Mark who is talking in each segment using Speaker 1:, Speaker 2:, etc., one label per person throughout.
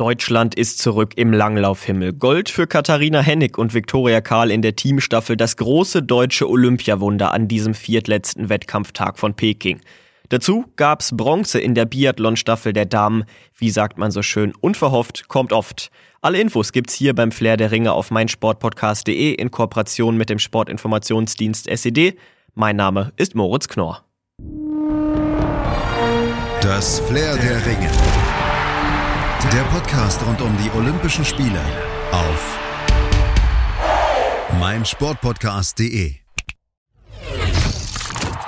Speaker 1: Deutschland ist zurück im Langlaufhimmel. Gold für Katharina Hennig und Viktoria Karl in der Teamstaffel, das große deutsche Olympiawunder an diesem viertletzten Wettkampftag von Peking. Dazu gab's Bronze in der Biathlon-Staffel der Damen. Wie sagt man so schön, unverhofft kommt oft. Alle Infos gibt's hier beim Flair der Ringe auf meinsportpodcast.de in Kooperation mit dem Sportinformationsdienst SED. Mein Name ist Moritz Knorr.
Speaker 2: Das Flair der Ringe. Der Podcast rund um die Olympischen Spiele auf meinsportpodcast.de.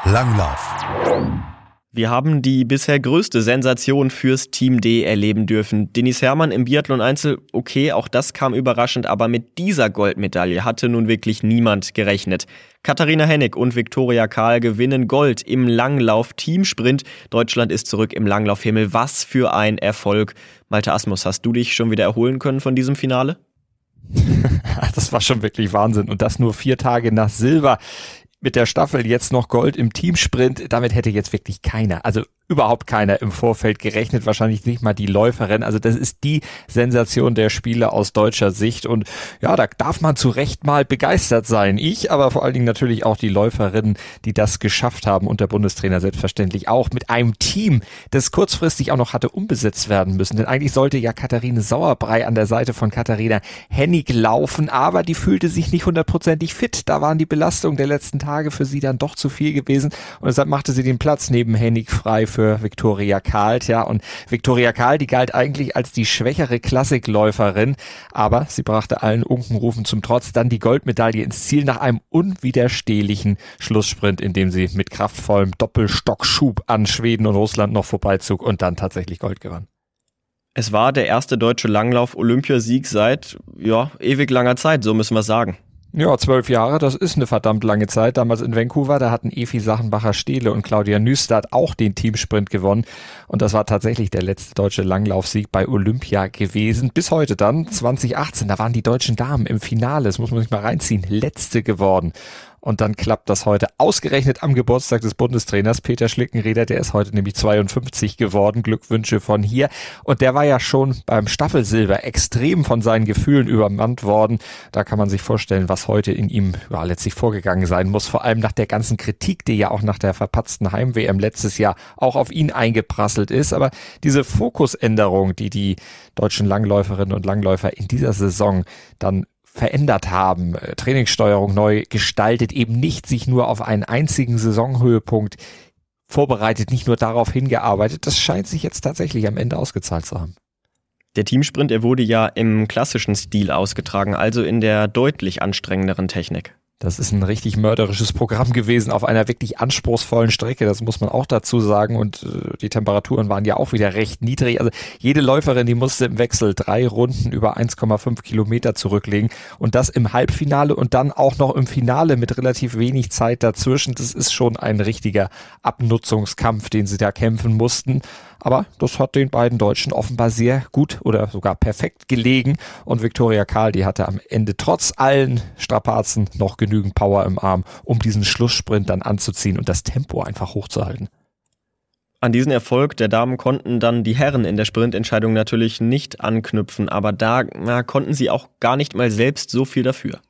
Speaker 2: Langlauf.
Speaker 1: Wir haben die bisher größte Sensation fürs Team D erleben dürfen. Denis Hermann im Biathlon Einzel, okay, auch das kam überraschend, aber mit dieser Goldmedaille hatte nun wirklich niemand gerechnet. Katharina Hennig und Viktoria Karl gewinnen Gold im Langlauf Teamsprint. Deutschland ist zurück im Langlaufhimmel. Was für ein Erfolg. Malte Asmus, hast du dich schon wieder erholen können von diesem Finale?
Speaker 3: das war schon wirklich Wahnsinn. Und das nur vier Tage nach Silber mit der Staffel jetzt noch Gold im Teamsprint. Damit hätte jetzt wirklich keiner, also überhaupt keiner im Vorfeld gerechnet, wahrscheinlich nicht mal die Läuferin. Also das ist die Sensation der Spiele aus deutscher Sicht und ja, da darf man zu Recht mal begeistert sein. Ich, aber vor allen Dingen natürlich auch die Läuferinnen, die das geschafft haben und der Bundestrainer selbstverständlich auch mit einem Team, das kurzfristig auch noch hatte umbesetzt werden müssen. Denn eigentlich sollte ja Katharine Sauerbrei an der Seite von Katharina Hennig laufen, aber die fühlte sich nicht hundertprozentig fit. Da waren die Belastungen der letzten Tage für sie dann doch zu viel gewesen und deshalb machte sie den Platz neben Hennig frei für Viktoria Karl, ja. Und Viktoria Karl, die galt eigentlich als die schwächere Klassikläuferin, aber sie brachte allen Unkenrufen zum Trotz dann die Goldmedaille ins Ziel nach einem unwiderstehlichen Schlusssprint, in dem sie mit kraftvollem Doppelstockschub an Schweden und Russland noch vorbeizog und dann tatsächlich Gold gewann.
Speaker 1: Es war der erste deutsche Langlauf-Olympiasieg seit, ja, ewig langer Zeit, so müssen wir sagen.
Speaker 3: Ja, zwölf Jahre, das ist eine verdammt lange Zeit. Damals in Vancouver, da hatten Evi Sachenbacher-Stehle und Claudia Nüstad auch den Teamsprint gewonnen. Und das war tatsächlich der letzte deutsche Langlaufsieg bei Olympia gewesen. Bis heute dann, 2018, da waren die deutschen Damen im Finale, das muss man sich mal reinziehen, letzte geworden. Und dann klappt das heute ausgerechnet am Geburtstag des Bundestrainers Peter Schlickenrieder. Der ist heute nämlich 52 geworden. Glückwünsche von hier. Und der war ja schon beim Staffelsilber extrem von seinen Gefühlen übermannt worden. Da kann man sich vorstellen, was heute in ihm ja, letztlich vorgegangen sein muss. Vor allem nach der ganzen Kritik, die ja auch nach der verpatzten Heim-WM letztes Jahr auch auf ihn eingeprasselt ist. Aber diese Fokusänderung, die die deutschen Langläuferinnen und Langläufer in dieser Saison dann verändert haben, äh, Trainingssteuerung neu gestaltet, eben nicht sich nur auf einen einzigen Saisonhöhepunkt vorbereitet, nicht nur darauf hingearbeitet. Das scheint sich jetzt tatsächlich am Ende ausgezahlt zu haben.
Speaker 1: Der Teamsprint, er wurde ja im klassischen Stil ausgetragen, also in der deutlich anstrengenderen Technik.
Speaker 3: Das ist ein richtig mörderisches Programm gewesen auf einer wirklich anspruchsvollen Strecke, das muss man auch dazu sagen. Und äh, die Temperaturen waren ja auch wieder recht niedrig. Also jede Läuferin, die musste im Wechsel drei Runden über 1,5 Kilometer zurücklegen. Und das im Halbfinale und dann auch noch im Finale mit relativ wenig Zeit dazwischen. Das ist schon ein richtiger Abnutzungskampf, den sie da kämpfen mussten. Aber das hat den beiden Deutschen offenbar sehr gut oder sogar perfekt gelegen. Und Viktoria Karl, die hatte am Ende trotz allen Strapazen noch genügend Power im Arm, um diesen Schlusssprint dann anzuziehen und das Tempo einfach hochzuhalten.
Speaker 1: An diesen Erfolg der Damen konnten dann die Herren in der Sprintentscheidung natürlich nicht anknüpfen, aber da na, konnten sie auch gar nicht mal selbst so viel dafür.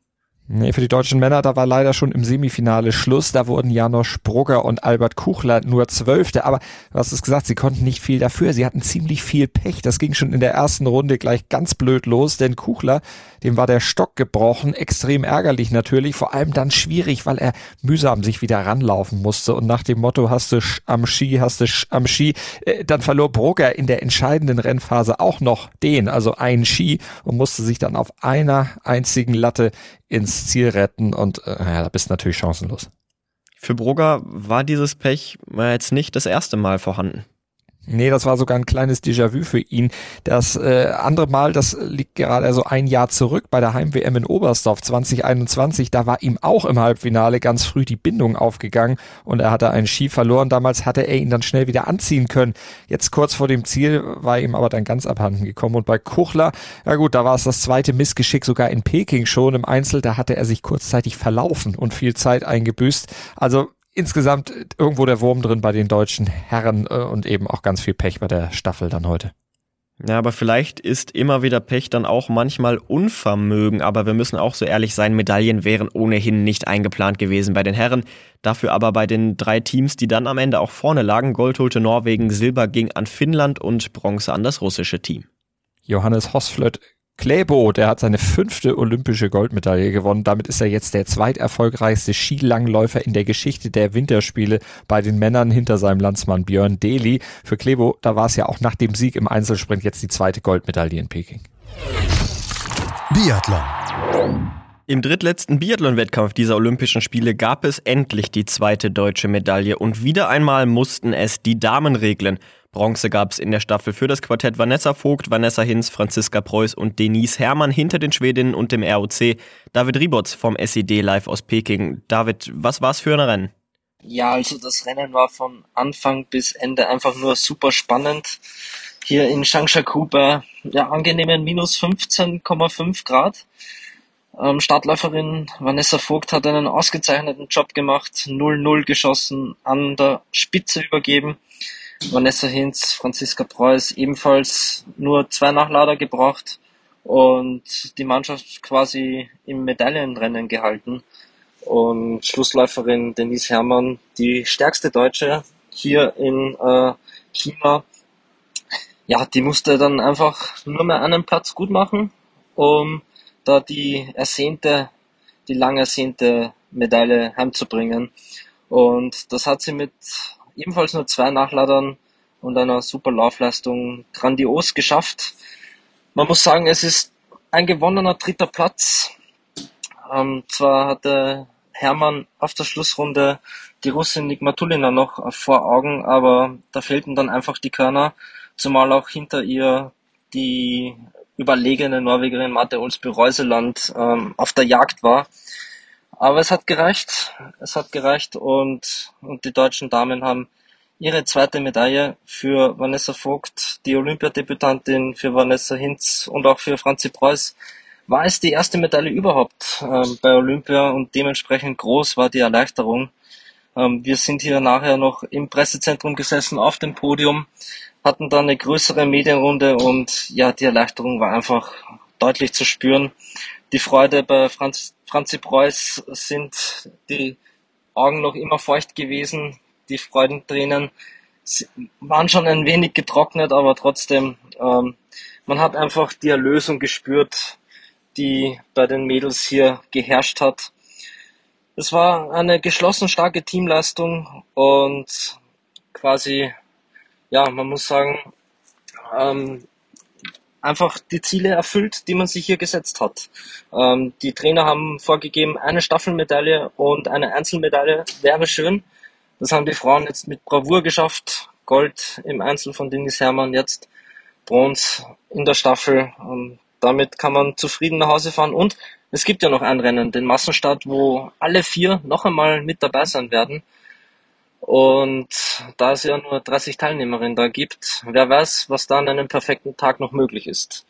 Speaker 3: Nee, für die deutschen Männer, da war leider schon im Semifinale Schluss. Da wurden Janosch Brugger und Albert Kuchler nur Zwölfte. Aber du hast es gesagt, sie konnten nicht viel dafür. Sie hatten ziemlich viel Pech. Das ging schon in der ersten Runde gleich ganz blöd los, denn Kuchler, dem war der Stock gebrochen. Extrem ärgerlich natürlich. Vor allem dann schwierig, weil er mühsam sich wieder ranlaufen musste. Und nach dem Motto, hast du am Ski, hast du am Ski, äh, dann verlor Brugger in der entscheidenden Rennphase auch noch den, also einen Ski und musste sich dann auf einer einzigen Latte ins Ziel retten und äh, ja, da bist du natürlich chancenlos.
Speaker 1: Für Brugger war dieses Pech jetzt nicht das erste Mal vorhanden.
Speaker 3: Nee, das war sogar ein kleines Déjà-vu für ihn. Das äh, andere Mal, das liegt gerade also ein Jahr zurück bei der Heim-WM in Oberstdorf 2021. Da war ihm auch im Halbfinale ganz früh die Bindung aufgegangen und er hatte einen Ski verloren. Damals hatte er ihn dann schnell wieder anziehen können. Jetzt kurz vor dem Ziel war ihm aber dann ganz abhanden gekommen. Und bei Kuchler, ja gut, da war es das zweite Missgeschick sogar in Peking schon im Einzel. Da hatte er sich kurzzeitig verlaufen und viel Zeit eingebüßt. Also insgesamt irgendwo der Wurm drin bei den deutschen Herren äh, und eben auch ganz viel Pech bei der Staffel dann heute.
Speaker 1: Ja, aber vielleicht ist immer wieder Pech dann auch manchmal Unvermögen. Aber wir müssen auch so ehrlich sein, Medaillen wären ohnehin nicht eingeplant gewesen bei den Herren. Dafür aber bei den drei Teams, die dann am Ende auch vorne lagen. Gold holte Norwegen, Silber ging an Finnland und Bronze an das russische Team.
Speaker 3: Johannes Hosflöt Kläbo, der hat seine fünfte olympische Goldmedaille gewonnen. Damit ist er jetzt der zweiterfolgreichste Skilangläufer in der Geschichte der Winterspiele bei den Männern hinter seinem Landsmann Björn Deli. Für Kläbo, da war es ja auch nach dem Sieg im Einzelsprint jetzt die zweite Goldmedaille in Peking.
Speaker 2: Biathlon.
Speaker 1: Im drittletzten Biathlon-Wettkampf dieser Olympischen Spiele gab es endlich die zweite deutsche Medaille und wieder einmal mussten es die Damen regeln. Bronze gab es in der Staffel für das Quartett Vanessa Vogt, Vanessa Hinz, Franziska Preuß und Denise Herrmann hinter den Schwedinnen und dem ROC. David Ribots vom SED live aus Peking. David, was war's für ein Rennen?
Speaker 4: Ja, also das Rennen war von Anfang bis Ende einfach nur super spannend. Hier in Changshaku bei ja, angenehmen minus 15,5 Grad. Ähm, Startläuferin Vanessa Vogt hat einen ausgezeichneten Job gemacht, 0-0 geschossen, an der Spitze übergeben. Vanessa Hinz, Franziska Preuß ebenfalls nur zwei Nachlader gebracht und die Mannschaft quasi im Medaillenrennen gehalten. Und Schlussläuferin Denise Herrmann, die stärkste Deutsche hier in äh, China, ja, die musste dann einfach nur mehr einen Platz gut machen, um da die ersehnte, die lang ersehnte Medaille heimzubringen. Und das hat sie mit ebenfalls nur zwei Nachladern und einer super Laufleistung grandios geschafft. Man muss sagen, es ist ein gewonnener dritter Platz. Ähm, zwar hatte Hermann auf der Schlussrunde die Russin Nigmatulina noch vor Augen, aber da fehlten dann einfach die Körner, zumal auch hinter ihr die überlegene Norwegerin Marte Olsby-Reuseland ähm, auf der Jagd war. Aber es hat gereicht. Es hat gereicht und, und die deutschen Damen haben ihre zweite Medaille für Vanessa Vogt, die Olympiadebütantin für Vanessa Hinz und auch für Franzi Preuß. War es die erste Medaille überhaupt ähm, bei Olympia und dementsprechend groß war die Erleichterung. Ähm, wir sind hier nachher noch im Pressezentrum gesessen auf dem Podium, hatten dann eine größere Medienrunde und ja, die Erleichterung war einfach deutlich zu spüren die Freude bei Franz, Franzi Preuß sind die Augen noch immer feucht gewesen. Die Freudentränen waren schon ein wenig getrocknet, aber trotzdem, ähm, man hat einfach die Erlösung gespürt, die bei den Mädels hier geherrscht hat. Es war eine geschlossen starke Teamleistung und quasi, ja, man muss sagen, ähm, einfach die Ziele erfüllt, die man sich hier gesetzt hat. Ähm, die Trainer haben vorgegeben, eine Staffelmedaille und eine Einzelmedaille wäre schön. Das haben die Frauen jetzt mit Bravour geschafft. Gold im Einzel von Dennis Hermann, jetzt Bronze in der Staffel. Ähm, damit kann man zufrieden nach Hause fahren. Und es gibt ja noch ein Rennen, den Massenstart, wo alle vier noch einmal mit dabei sein werden. Und da es ja nur 30 Teilnehmerinnen da gibt, wer weiß, was da an einem perfekten Tag noch möglich ist.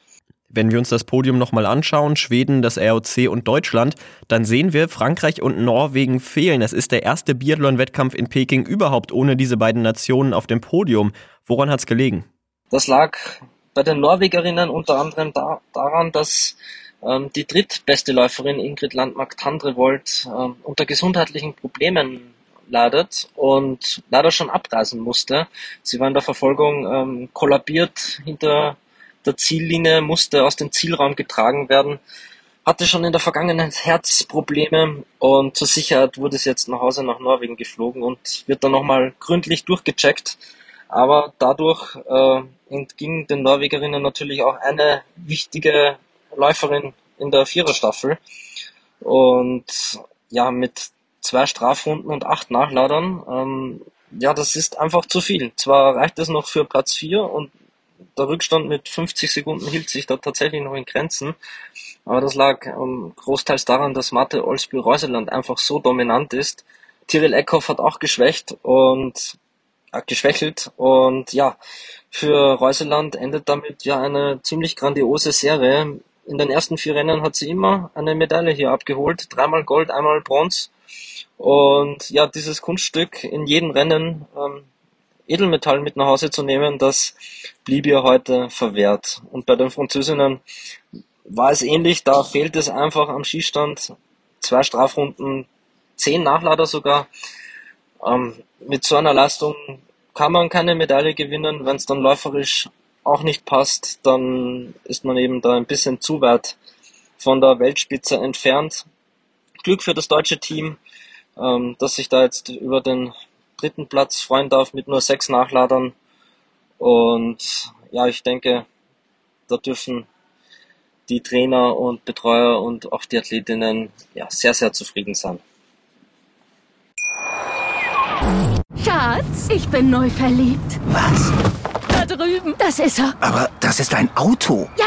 Speaker 1: Wenn wir uns das Podium nochmal anschauen, Schweden, das ROC und Deutschland, dann sehen wir, Frankreich und Norwegen fehlen. Es ist der erste Biathlon-Wettkampf in Peking überhaupt ohne diese beiden Nationen auf dem Podium. Woran hat es gelegen?
Speaker 4: Das lag bei den Norwegerinnen unter anderem da, daran, dass ähm, die drittbeste Läuferin Ingrid Landmark-Tandrevold ähm, unter gesundheitlichen Problemen leidet und leider schon abreisen musste. Sie war in der Verfolgung ähm, kollabiert hinter der Ziellinie, musste aus dem Zielraum getragen werden, hatte schon in der Vergangenheit Herzprobleme und zur Sicherheit wurde sie jetzt nach Hause nach Norwegen geflogen und wird dann nochmal gründlich durchgecheckt. Aber dadurch äh, entging den Norwegerinnen natürlich auch eine wichtige Läuferin in der Viererstaffel. Und ja, mit zwei Strafrunden und acht Nachladern. Ähm, ja, das ist einfach zu viel. Zwar reicht es noch für Platz vier und der Rückstand mit 50 Sekunden hielt sich da tatsächlich noch in Grenzen. Aber das lag ähm, großteils daran, dass Mathe Olsby-Reuseland einfach so dominant ist. Tyrell Eckhoff hat auch geschwächt und äh, geschwächelt und ja, für Reuseland endet damit ja eine ziemlich grandiose Serie. In den ersten vier Rennen hat sie immer eine Medaille hier abgeholt. Dreimal Gold, einmal Bronze. Und ja, dieses Kunststück in jedem Rennen ähm, Edelmetall mit nach Hause zu nehmen, das blieb ihr heute verwehrt. Und bei den Französinnen war es ähnlich, da fehlt es einfach am Schießstand. Zwei Strafrunden, zehn Nachlader sogar. Ähm, mit so einer Leistung kann man keine Medaille gewinnen. Wenn es dann läuferisch auch nicht passt, dann ist man eben da ein bisschen zu weit von der Weltspitze entfernt. Glück für das deutsche Team, ähm, dass sich da jetzt über den dritten Platz freuen darf mit nur sechs Nachladern. Und ja, ich denke, da dürfen die Trainer und Betreuer und auch die Athletinnen ja, sehr, sehr zufrieden sein.
Speaker 5: Schatz, ich bin neu verliebt.
Speaker 6: Was?
Speaker 5: Da drüben. Das ist er.
Speaker 6: Aber das ist ein Auto.
Speaker 5: Ja,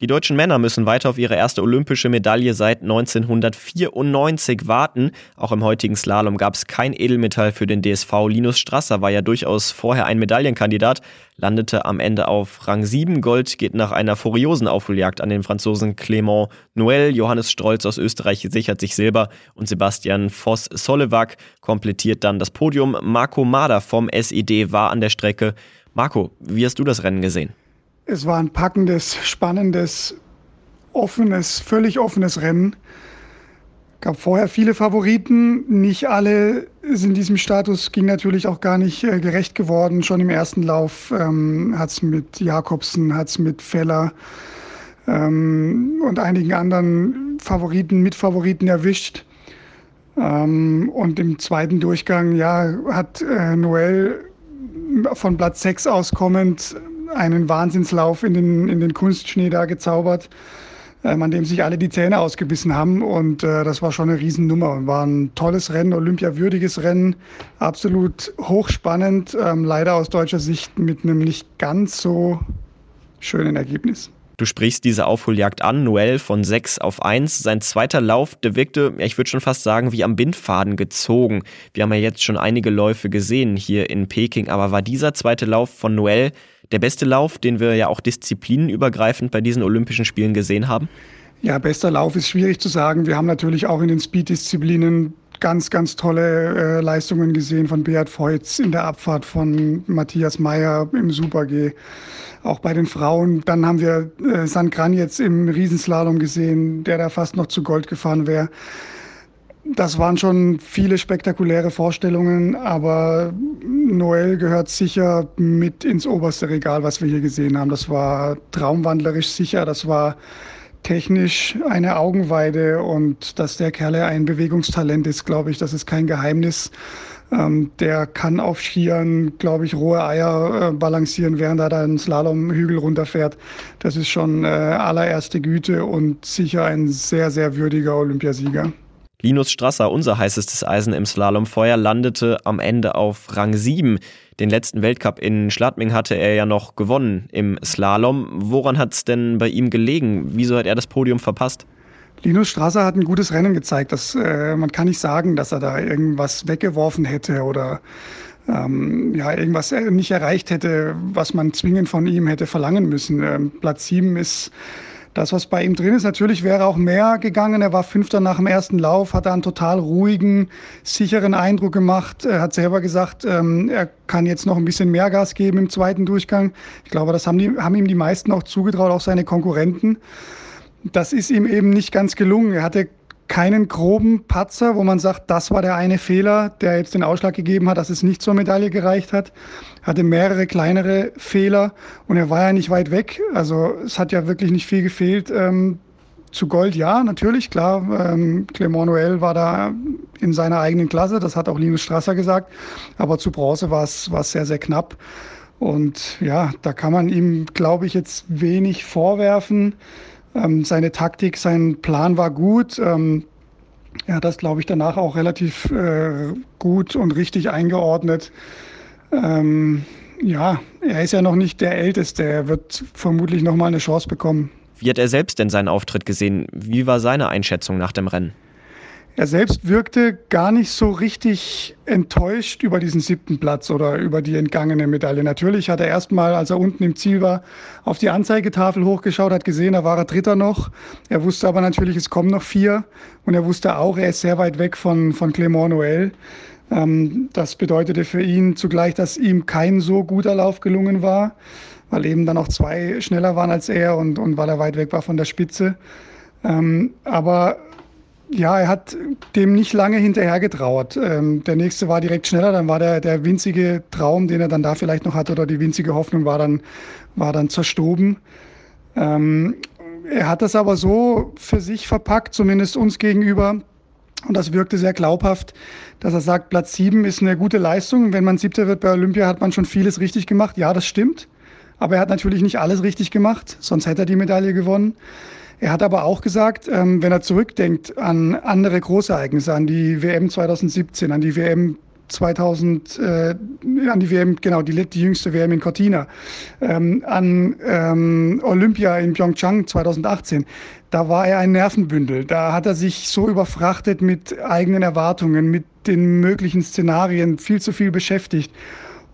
Speaker 1: Die deutschen Männer müssen weiter auf ihre erste olympische Medaille seit 1994 warten. Auch im heutigen Slalom gab es kein Edelmetall für den DSV. Linus Strasser war ja durchaus vorher ein Medaillenkandidat, landete am Ende auf Rang 7. Gold geht nach einer furiosen Aufholjagd an den Franzosen Clément Noël. Johannes Strolz aus Österreich sichert sich Silber und Sebastian Voss-Solewak komplettiert dann das Podium. Marco Mader vom SID war an der Strecke. Marco, wie hast du das Rennen gesehen?
Speaker 7: Es war ein packendes, spannendes, offenes, völlig offenes Rennen. gab vorher viele Favoriten. Nicht alle sind diesem Status, ging natürlich auch gar nicht äh, gerecht geworden. Schon im ersten Lauf ähm, hat es mit Jakobsen, hat es mit Feller ähm, und einigen anderen Favoriten, Mitfavoriten erwischt. Ähm, und im zweiten Durchgang, ja, hat äh, Noel von Platz 6 auskommend einen Wahnsinnslauf in den, in den Kunstschnee da gezaubert, ähm, an dem sich alle die Zähne ausgebissen haben. Und äh, das war schon eine Riesennummer. War ein tolles Rennen, olympiawürdiges Rennen, absolut hochspannend, ähm, leider aus deutscher Sicht mit einem nicht ganz so schönen Ergebnis.
Speaker 1: Du sprichst diese Aufholjagd an, Noel von 6 auf 1. Sein zweiter Lauf, der wirkte, ich würde schon fast sagen, wie am Bindfaden gezogen. Wir haben ja jetzt schon einige Läufe gesehen hier in Peking, aber war dieser zweite Lauf von Noel der beste Lauf, den wir ja auch disziplinenübergreifend bei diesen Olympischen Spielen gesehen haben?
Speaker 7: Ja, bester Lauf ist schwierig zu sagen. Wir haben natürlich auch in den Speed-Disziplinen ganz, ganz tolle äh, Leistungen gesehen von Beat Feutz in der Abfahrt von Matthias Meyer im Super-G. Auch bei den Frauen. Dann haben wir äh, San Gran jetzt im Riesenslalom gesehen, der da fast noch zu Gold gefahren wäre. Das waren schon viele spektakuläre Vorstellungen, aber Noel gehört sicher mit ins oberste Regal, was wir hier gesehen haben. Das war traumwandlerisch sicher, das war technisch eine Augenweide und dass der Kerl ein Bewegungstalent ist, glaube ich, das ist kein Geheimnis. Ähm, der kann auf Skiern, glaube ich, rohe Eier äh, balancieren, während er da einen Slalomhügel runterfährt. Das ist schon äh, allererste Güte und sicher ein sehr, sehr würdiger Olympiasieger.
Speaker 1: Linus Strasser, unser heißestes Eisen im Slalomfeuer, landete am Ende auf Rang 7. Den letzten Weltcup in Schladming hatte er ja noch gewonnen im Slalom. Woran hat es denn bei ihm gelegen? Wieso hat er das Podium verpasst?
Speaker 7: Linus Strasser hat ein gutes Rennen gezeigt. Das, äh, man kann nicht sagen, dass er da irgendwas weggeworfen hätte oder ähm, ja, irgendwas nicht erreicht hätte, was man zwingend von ihm hätte verlangen müssen. Ähm, Platz 7 ist das, was bei ihm drin ist, natürlich wäre auch mehr gegangen. Er war Fünfter nach dem ersten Lauf, hat einen total ruhigen, sicheren Eindruck gemacht. Er hat selber gesagt, ähm, er kann jetzt noch ein bisschen mehr Gas geben im zweiten Durchgang. Ich glaube, das haben, die, haben ihm die meisten auch zugetraut, auch seine Konkurrenten. Das ist ihm eben nicht ganz gelungen. Er hatte keinen groben Patzer, wo man sagt, das war der eine Fehler, der jetzt den Ausschlag gegeben hat, dass es nicht zur Medaille gereicht hat. Er hatte mehrere kleinere Fehler und er war ja nicht weit weg. Also es hat ja wirklich nicht viel gefehlt. Ähm, zu Gold ja, natürlich, klar. Ähm, Clement Noël war da in seiner eigenen Klasse, das hat auch Linus Strasser gesagt. Aber zu Bronze war es sehr, sehr knapp. Und ja, da kann man ihm, glaube ich, jetzt wenig vorwerfen. Ähm, seine Taktik, sein Plan war gut. Ähm, er hat das, glaube ich, danach auch relativ äh, gut und richtig eingeordnet. Ähm, ja, er ist ja noch nicht der Älteste. Er wird vermutlich noch mal eine Chance bekommen.
Speaker 1: Wie hat er selbst denn seinen Auftritt gesehen? Wie war seine Einschätzung nach dem Rennen?
Speaker 7: Er selbst wirkte gar nicht so richtig enttäuscht über diesen siebten Platz oder über die entgangene Medaille. Natürlich hat er erstmal, als er unten im Ziel war, auf die Anzeigetafel hochgeschaut, hat gesehen, da war er Dritter noch. Er wusste aber natürlich, es kommen noch vier. Und er wusste auch, er ist sehr weit weg von, von Clément Noël. Ähm, das bedeutete für ihn zugleich, dass ihm kein so guter Lauf gelungen war, weil eben dann auch zwei schneller waren als er und, und weil er weit weg war von der Spitze. Ähm, aber ja, er hat dem nicht lange hinterher getrauert. Ähm, der nächste war direkt schneller, dann war der, der winzige Traum, den er dann da vielleicht noch hatte, oder die winzige Hoffnung war dann, war dann zerstoben. Ähm, er hat das aber so für sich verpackt, zumindest uns gegenüber, und das wirkte sehr glaubhaft, dass er sagt, Platz sieben ist eine gute Leistung. Wenn man siebter wird bei Olympia, hat man schon vieles richtig gemacht. Ja, das stimmt. Aber er hat natürlich nicht alles richtig gemacht, sonst hätte er die Medaille gewonnen. Er hat aber auch gesagt, ähm, wenn er zurückdenkt an andere Großereignisse, an die WM 2017, an die WM 2000, äh, an die WM, genau, die, die jüngste WM in Cortina, ähm, an ähm, Olympia in Pyeongchang 2018, da war er ein Nervenbündel. Da hat er sich so überfrachtet mit eigenen Erwartungen, mit den möglichen Szenarien, viel zu viel beschäftigt.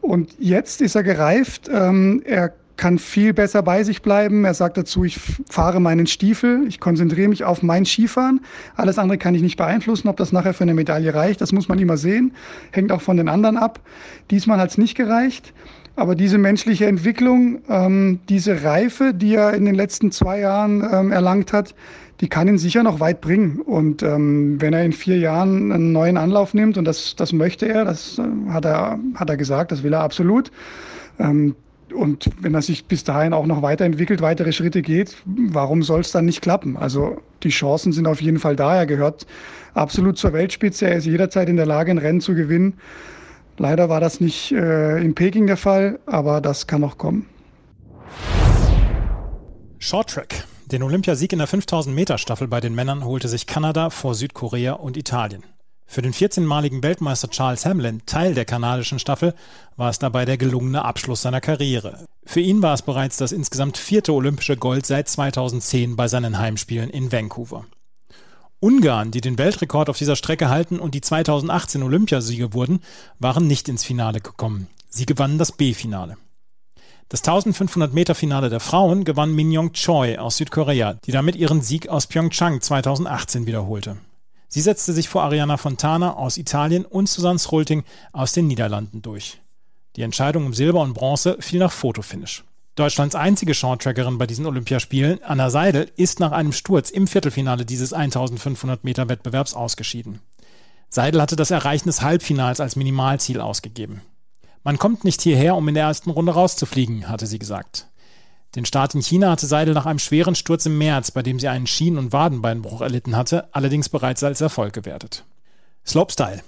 Speaker 7: Und jetzt ist er gereift. Ähm, er kann viel besser bei sich bleiben. Er sagt dazu, ich fahre meinen Stiefel, ich konzentriere mich auf mein Skifahren. Alles andere kann ich nicht beeinflussen, ob das nachher für eine Medaille reicht. Das muss man immer sehen. Hängt auch von den anderen ab. Diesmal hat es nicht gereicht. Aber diese menschliche Entwicklung, ähm, diese Reife, die er in den letzten zwei Jahren ähm, erlangt hat, die kann ihn sicher noch weit bringen. Und ähm, wenn er in vier Jahren einen neuen Anlauf nimmt, und das, das möchte er, das äh, hat, er, hat er gesagt, das will er absolut, ähm, und wenn er sich bis dahin auch noch weiterentwickelt, weitere Schritte geht, warum soll es dann nicht klappen? Also die Chancen sind auf jeden Fall da. Er gehört absolut zur Weltspitze. Er ist jederzeit in der Lage, ein Rennen zu gewinnen. Leider war das nicht äh, in Peking der Fall, aber das kann noch kommen.
Speaker 8: Shorttrack. Den Olympiasieg in der 5000 Meter Staffel bei den Männern holte sich Kanada vor Südkorea und Italien. Für den 14-maligen Weltmeister Charles Hamlin, Teil der kanadischen Staffel, war es dabei der gelungene Abschluss seiner Karriere. Für ihn war es bereits das insgesamt vierte olympische Gold seit 2010 bei seinen Heimspielen in Vancouver. Ungarn, die den Weltrekord auf dieser Strecke halten und die 2018 Olympiasiege wurden, waren nicht ins Finale gekommen. Sie gewannen das B-Finale. Das 1500 Meter Finale der Frauen gewann Minyoung Choi aus Südkorea, die damit ihren Sieg aus Pyeongchang 2018 wiederholte. Sie setzte sich vor Ariana Fontana aus Italien und Susanne Schrulting aus den Niederlanden durch. Die Entscheidung um Silber und Bronze fiel nach Fotofinish. Deutschlands einzige Shorttrackerin bei diesen Olympiaspielen, Anna Seidel, ist nach einem Sturz im Viertelfinale dieses 1500 Meter Wettbewerbs ausgeschieden. Seidel hatte das Erreichen des Halbfinals als Minimalziel ausgegeben. Man kommt nicht hierher, um in der ersten Runde rauszufliegen, hatte sie gesagt. Den Start in China hatte Seidel nach einem schweren Sturz im März, bei dem sie einen Schien- und Wadenbeinbruch erlitten hatte, allerdings bereits als Erfolg gewertet. Slopestyle.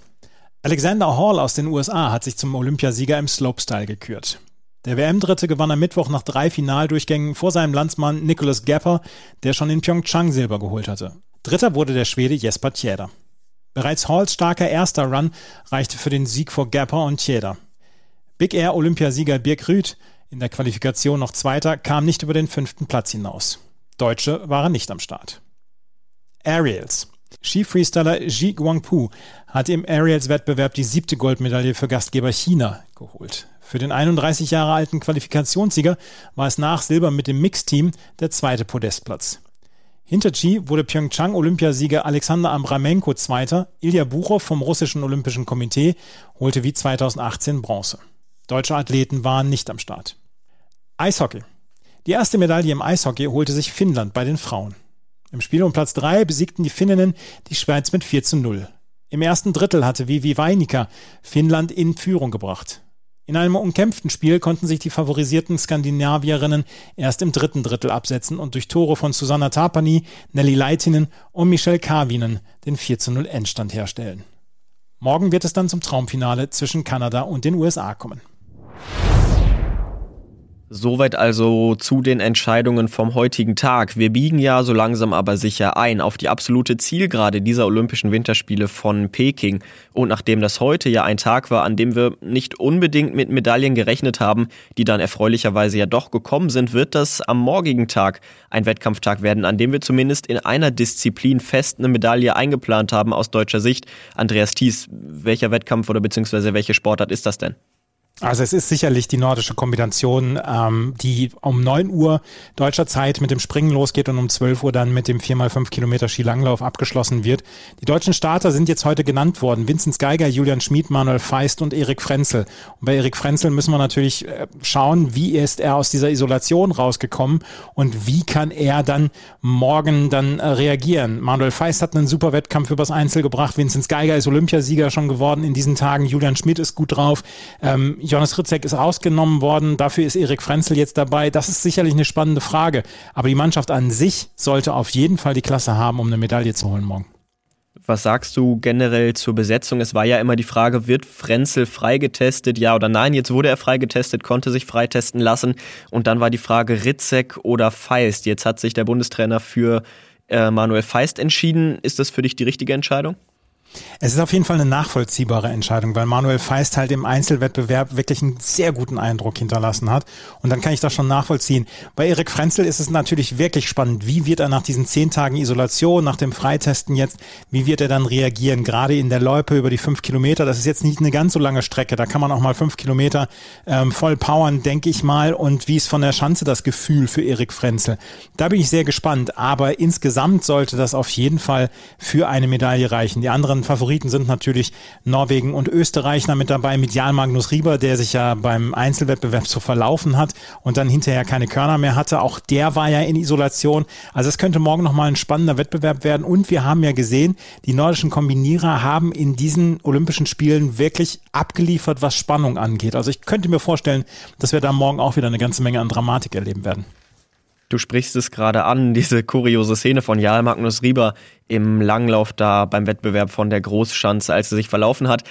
Speaker 8: Alexander Hall aus den USA hat sich zum Olympiasieger im Slopestyle gekürt. Der WM-Dritte gewann am Mittwoch nach drei Finaldurchgängen vor seinem Landsmann Nicholas Gapper, der schon in Pyeongchang Silber geholt hatte. Dritter wurde der Schwede Jesper Tjeda. Bereits Halls starker erster Run reichte für den Sieg vor Gapper und Tjeda. Big Air Olympiasieger Birk Rüth in der Qualifikation noch Zweiter, kam nicht über den fünften Platz hinaus. Deutsche waren nicht am Start. Aerials. Ski-Freestyler Ji Guangpu hat im Aerials-Wettbewerb die siebte Goldmedaille für Gastgeber China geholt. Für den 31 Jahre alten Qualifikationssieger war es nach Silber mit dem Mixteam der zweite Podestplatz. Hinter Ji wurde Pyeongchang-Olympiasieger Alexander Ambramenko Zweiter, Ilya Buchow vom russischen Olympischen Komitee holte wie 2018 Bronze. Deutsche Athleten waren nicht am Start. Eishockey. Die erste Medaille im Eishockey holte sich Finnland bei den Frauen. Im Spiel um Platz 3 besiegten die Finninnen die Schweiz mit 4 zu 0. Im ersten Drittel hatte Vivi Weinika Finnland in Führung gebracht. In einem umkämpften Spiel konnten sich die favorisierten Skandinavierinnen erst im dritten Drittel absetzen und durch Tore von Susanna Tapani, Nelly Leitinen und Michelle Karvinen den 4 zu 0 Endstand herstellen. Morgen wird es dann zum Traumfinale zwischen Kanada und den USA kommen.
Speaker 1: Soweit also zu den Entscheidungen vom heutigen Tag. Wir biegen ja so langsam aber sicher ein auf die absolute Zielgerade dieser Olympischen Winterspiele von Peking. Und nachdem das heute ja ein Tag war, an dem wir nicht unbedingt mit Medaillen gerechnet haben, die dann erfreulicherweise ja doch gekommen sind, wird das am morgigen Tag ein Wettkampftag werden, an dem wir zumindest in einer Disziplin fest eine Medaille eingeplant haben aus deutscher Sicht. Andreas Thies, welcher Wettkampf oder beziehungsweise welche Sportart ist das denn?
Speaker 8: Also es ist sicherlich die nordische Kombination, ähm, die um 9 Uhr deutscher Zeit mit dem Springen losgeht und um 12 Uhr dann mit dem 4x5 Kilometer Skilanglauf abgeschlossen wird. Die deutschen Starter sind jetzt heute genannt worden. Vincent Geiger, Julian Schmid, Manuel Feist und Erik Frenzel. Und bei Erik Frenzel müssen wir natürlich äh, schauen, wie ist er aus dieser Isolation rausgekommen und wie kann er dann morgen dann äh, reagieren. Manuel Feist hat einen super Wettkampf übers Einzel gebracht. Vincent Geiger ist Olympiasieger schon geworden in diesen Tagen. Julian Schmid ist gut drauf. Ähm, Jonas Ritzek ist rausgenommen worden, dafür ist Erik Frenzel jetzt dabei. Das ist sicherlich eine spannende Frage. Aber die Mannschaft an sich sollte auf jeden Fall die Klasse haben, um eine Medaille zu holen morgen.
Speaker 1: Was sagst du generell zur Besetzung? Es war ja immer die Frage, wird Frenzel freigetestet, ja oder nein? Jetzt wurde er freigetestet, konnte sich freitesten lassen. Und dann war die Frage Ritzek oder Feist. Jetzt hat sich der Bundestrainer für äh, Manuel Feist entschieden. Ist das für dich die richtige Entscheidung?
Speaker 8: Es ist auf jeden Fall eine nachvollziehbare Entscheidung, weil Manuel Feist halt im Einzelwettbewerb wirklich einen sehr guten Eindruck hinterlassen hat. Und dann kann ich das schon nachvollziehen. Bei Erik Frenzel ist es natürlich wirklich spannend. Wie wird er nach diesen zehn Tagen Isolation, nach dem Freitesten jetzt, wie wird er dann reagieren? Gerade in der Loipe über die fünf Kilometer. Das ist jetzt nicht eine ganz so lange Strecke. Da kann man auch mal fünf Kilometer ähm, voll powern, denke ich mal. Und wie ist von der Schanze das Gefühl für Erik Frenzel? Da bin ich sehr gespannt. Aber insgesamt sollte das auf jeden Fall für eine Medaille reichen. Die anderen Favoriten sind natürlich Norwegen und Österreich mit dabei, mit Jan Magnus Rieber, der sich ja beim Einzelwettbewerb so verlaufen hat und dann hinterher keine Körner mehr hatte. Auch der war ja in Isolation. Also es könnte morgen nochmal ein spannender Wettbewerb werden. Und wir haben ja gesehen, die nordischen Kombinierer haben in diesen Olympischen Spielen wirklich abgeliefert, was Spannung angeht. Also ich könnte mir vorstellen, dass wir da morgen auch wieder eine ganze Menge an Dramatik erleben werden.
Speaker 1: Du sprichst es gerade an, diese kuriose Szene von Jarl Magnus Rieber im Langlauf da beim Wettbewerb von der Großschanze, als er sich verlaufen hat.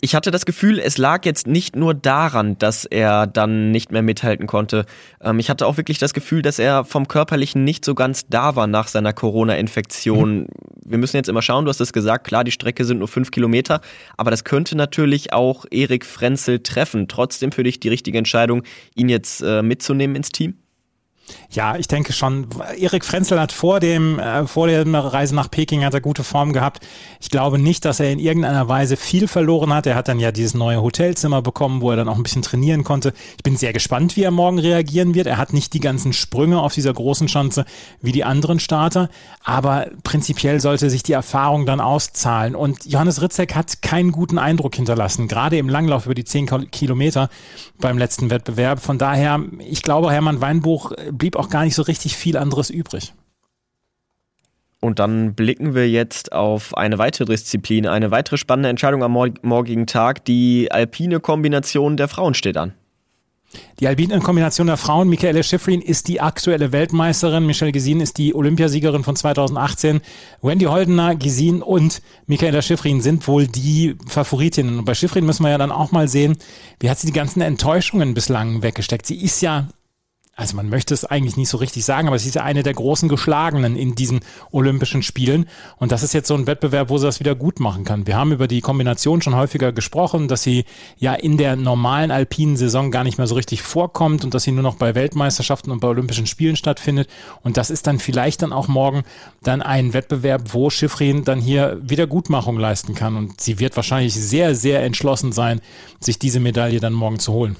Speaker 1: Ich hatte das Gefühl, es lag jetzt nicht nur daran, dass er dann nicht mehr mithalten konnte. Ähm, ich hatte auch wirklich das Gefühl, dass er vom Körperlichen nicht so ganz da war nach seiner Corona-Infektion. Mhm. Wir müssen jetzt immer schauen, du hast es gesagt, klar, die Strecke sind nur fünf Kilometer, aber das könnte natürlich auch Erik Frenzel treffen. Trotzdem für dich die richtige Entscheidung, ihn jetzt äh, mitzunehmen ins Team?
Speaker 8: Ja, ich denke schon. Erik Frenzel hat vor dem, äh, vor der Reise nach Peking hat er gute Form gehabt. Ich glaube nicht, dass er in irgendeiner Weise viel verloren hat. Er hat dann ja dieses neue Hotelzimmer bekommen, wo er dann auch ein bisschen trainieren konnte. Ich bin sehr gespannt, wie er morgen reagieren wird. Er hat nicht die ganzen Sprünge auf dieser großen Schanze wie die anderen Starter, aber prinzipiell sollte sich die Erfahrung dann auszahlen. Und Johannes Ritzek hat keinen guten Eindruck hinterlassen, gerade im Langlauf über die zehn Kilometer beim letzten Wettbewerb. Von daher, ich glaube, Hermann Weinbuch blieb auch gar nicht so richtig viel anderes übrig.
Speaker 1: Und dann blicken wir jetzt auf eine weitere Disziplin, eine weitere spannende Entscheidung am morgigen Tag. Die alpine Kombination der Frauen steht an.
Speaker 8: Die alpine Kombination der Frauen, Michaela Schifrin ist die aktuelle Weltmeisterin, Michelle Gesin ist die Olympiasiegerin von 2018, Wendy Holdener, Gesin und Michaela Schifrin sind wohl die Favoritinnen. Und bei Schifrin müssen wir ja dann auch mal sehen, wie hat sie die ganzen Enttäuschungen bislang weggesteckt. Sie ist ja also man möchte es eigentlich nicht so richtig sagen, aber sie ist ja eine der großen Geschlagenen in diesen Olympischen Spielen. Und das ist jetzt so ein Wettbewerb, wo sie das wieder gut machen kann. Wir haben über die Kombination schon häufiger gesprochen, dass sie ja in der normalen alpinen Saison gar nicht mehr so richtig vorkommt und dass sie nur noch bei Weltmeisterschaften und bei Olympischen Spielen stattfindet. Und das ist dann vielleicht dann auch morgen dann ein Wettbewerb, wo Schiffrin dann hier Wiedergutmachung leisten kann. Und sie wird wahrscheinlich sehr, sehr entschlossen sein, sich diese Medaille dann morgen zu holen.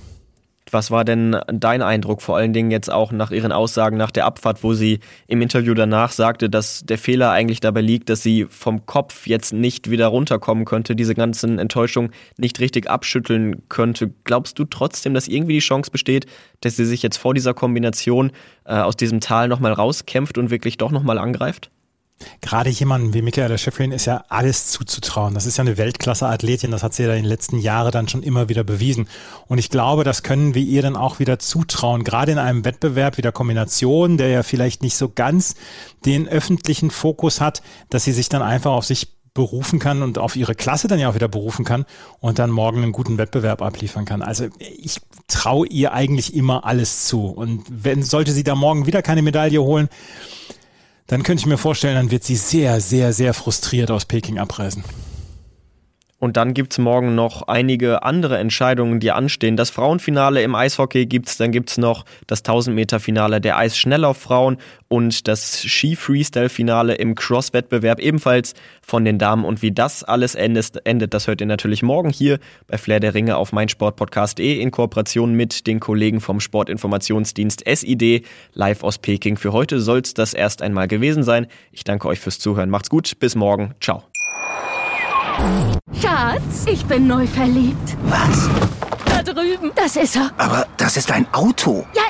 Speaker 1: Was war denn dein Eindruck, vor allen Dingen jetzt auch nach ihren Aussagen nach der Abfahrt, wo sie im Interview danach sagte, dass der Fehler eigentlich dabei liegt, dass sie vom Kopf jetzt nicht wieder runterkommen könnte, diese ganzen Enttäuschungen nicht richtig abschütteln könnte. Glaubst du trotzdem, dass irgendwie die Chance besteht, dass sie sich jetzt vor dieser Kombination äh, aus diesem Tal nochmal rauskämpft und wirklich doch nochmal angreift?
Speaker 8: Gerade jemanden wie Michaela Schifrin ist ja alles zuzutrauen. Das ist ja eine Weltklasse-Athletin, das hat sie ja in den letzten Jahren dann schon immer wieder bewiesen. Und ich glaube, das können wir ihr dann auch wieder zutrauen. Gerade in einem Wettbewerb wie der Kombination, der ja vielleicht nicht so ganz den öffentlichen Fokus hat, dass sie sich dann einfach auf sich berufen kann und auf ihre Klasse dann ja auch wieder berufen kann und dann morgen einen guten Wettbewerb abliefern kann. Also ich traue ihr eigentlich immer alles zu. Und wenn sollte sie da morgen wieder keine Medaille holen, dann könnte ich mir vorstellen, dann wird sie sehr, sehr, sehr frustriert aus Peking abreisen.
Speaker 1: Und dann gibt's morgen noch einige andere Entscheidungen, die anstehen. Das Frauenfinale im Eishockey gibt's, dann gibt's noch das 1000-Meter-Finale der Eisschnelllauf-Frauen und das Ski-Freestyle-Finale im Cross-Wettbewerb ebenfalls von den Damen. Und wie das alles endet, endet, das hört ihr natürlich morgen hier bei Flair der Ringe auf meinsportpodcast.de in Kooperation mit den Kollegen vom Sportinformationsdienst SID live aus Peking. Für heute soll's das erst einmal gewesen sein. Ich danke euch fürs Zuhören. Macht's gut. Bis morgen. Ciao.
Speaker 5: Schatz, ich bin neu verliebt.
Speaker 6: Was?
Speaker 5: Da drüben. Das ist er.
Speaker 6: Aber das ist ein Auto.
Speaker 5: Ja,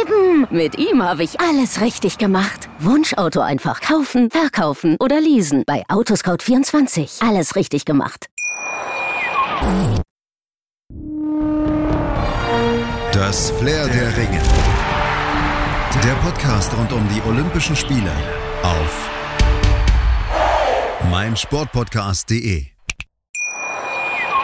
Speaker 5: eben. Mit ihm habe ich alles richtig gemacht. Wunschauto einfach kaufen, verkaufen oder leasen. Bei Autoscout24. Alles richtig gemacht.
Speaker 2: Das Flair der Ringe. Der Podcast rund um die Olympischen Spiele auf meinsportpodcast.de.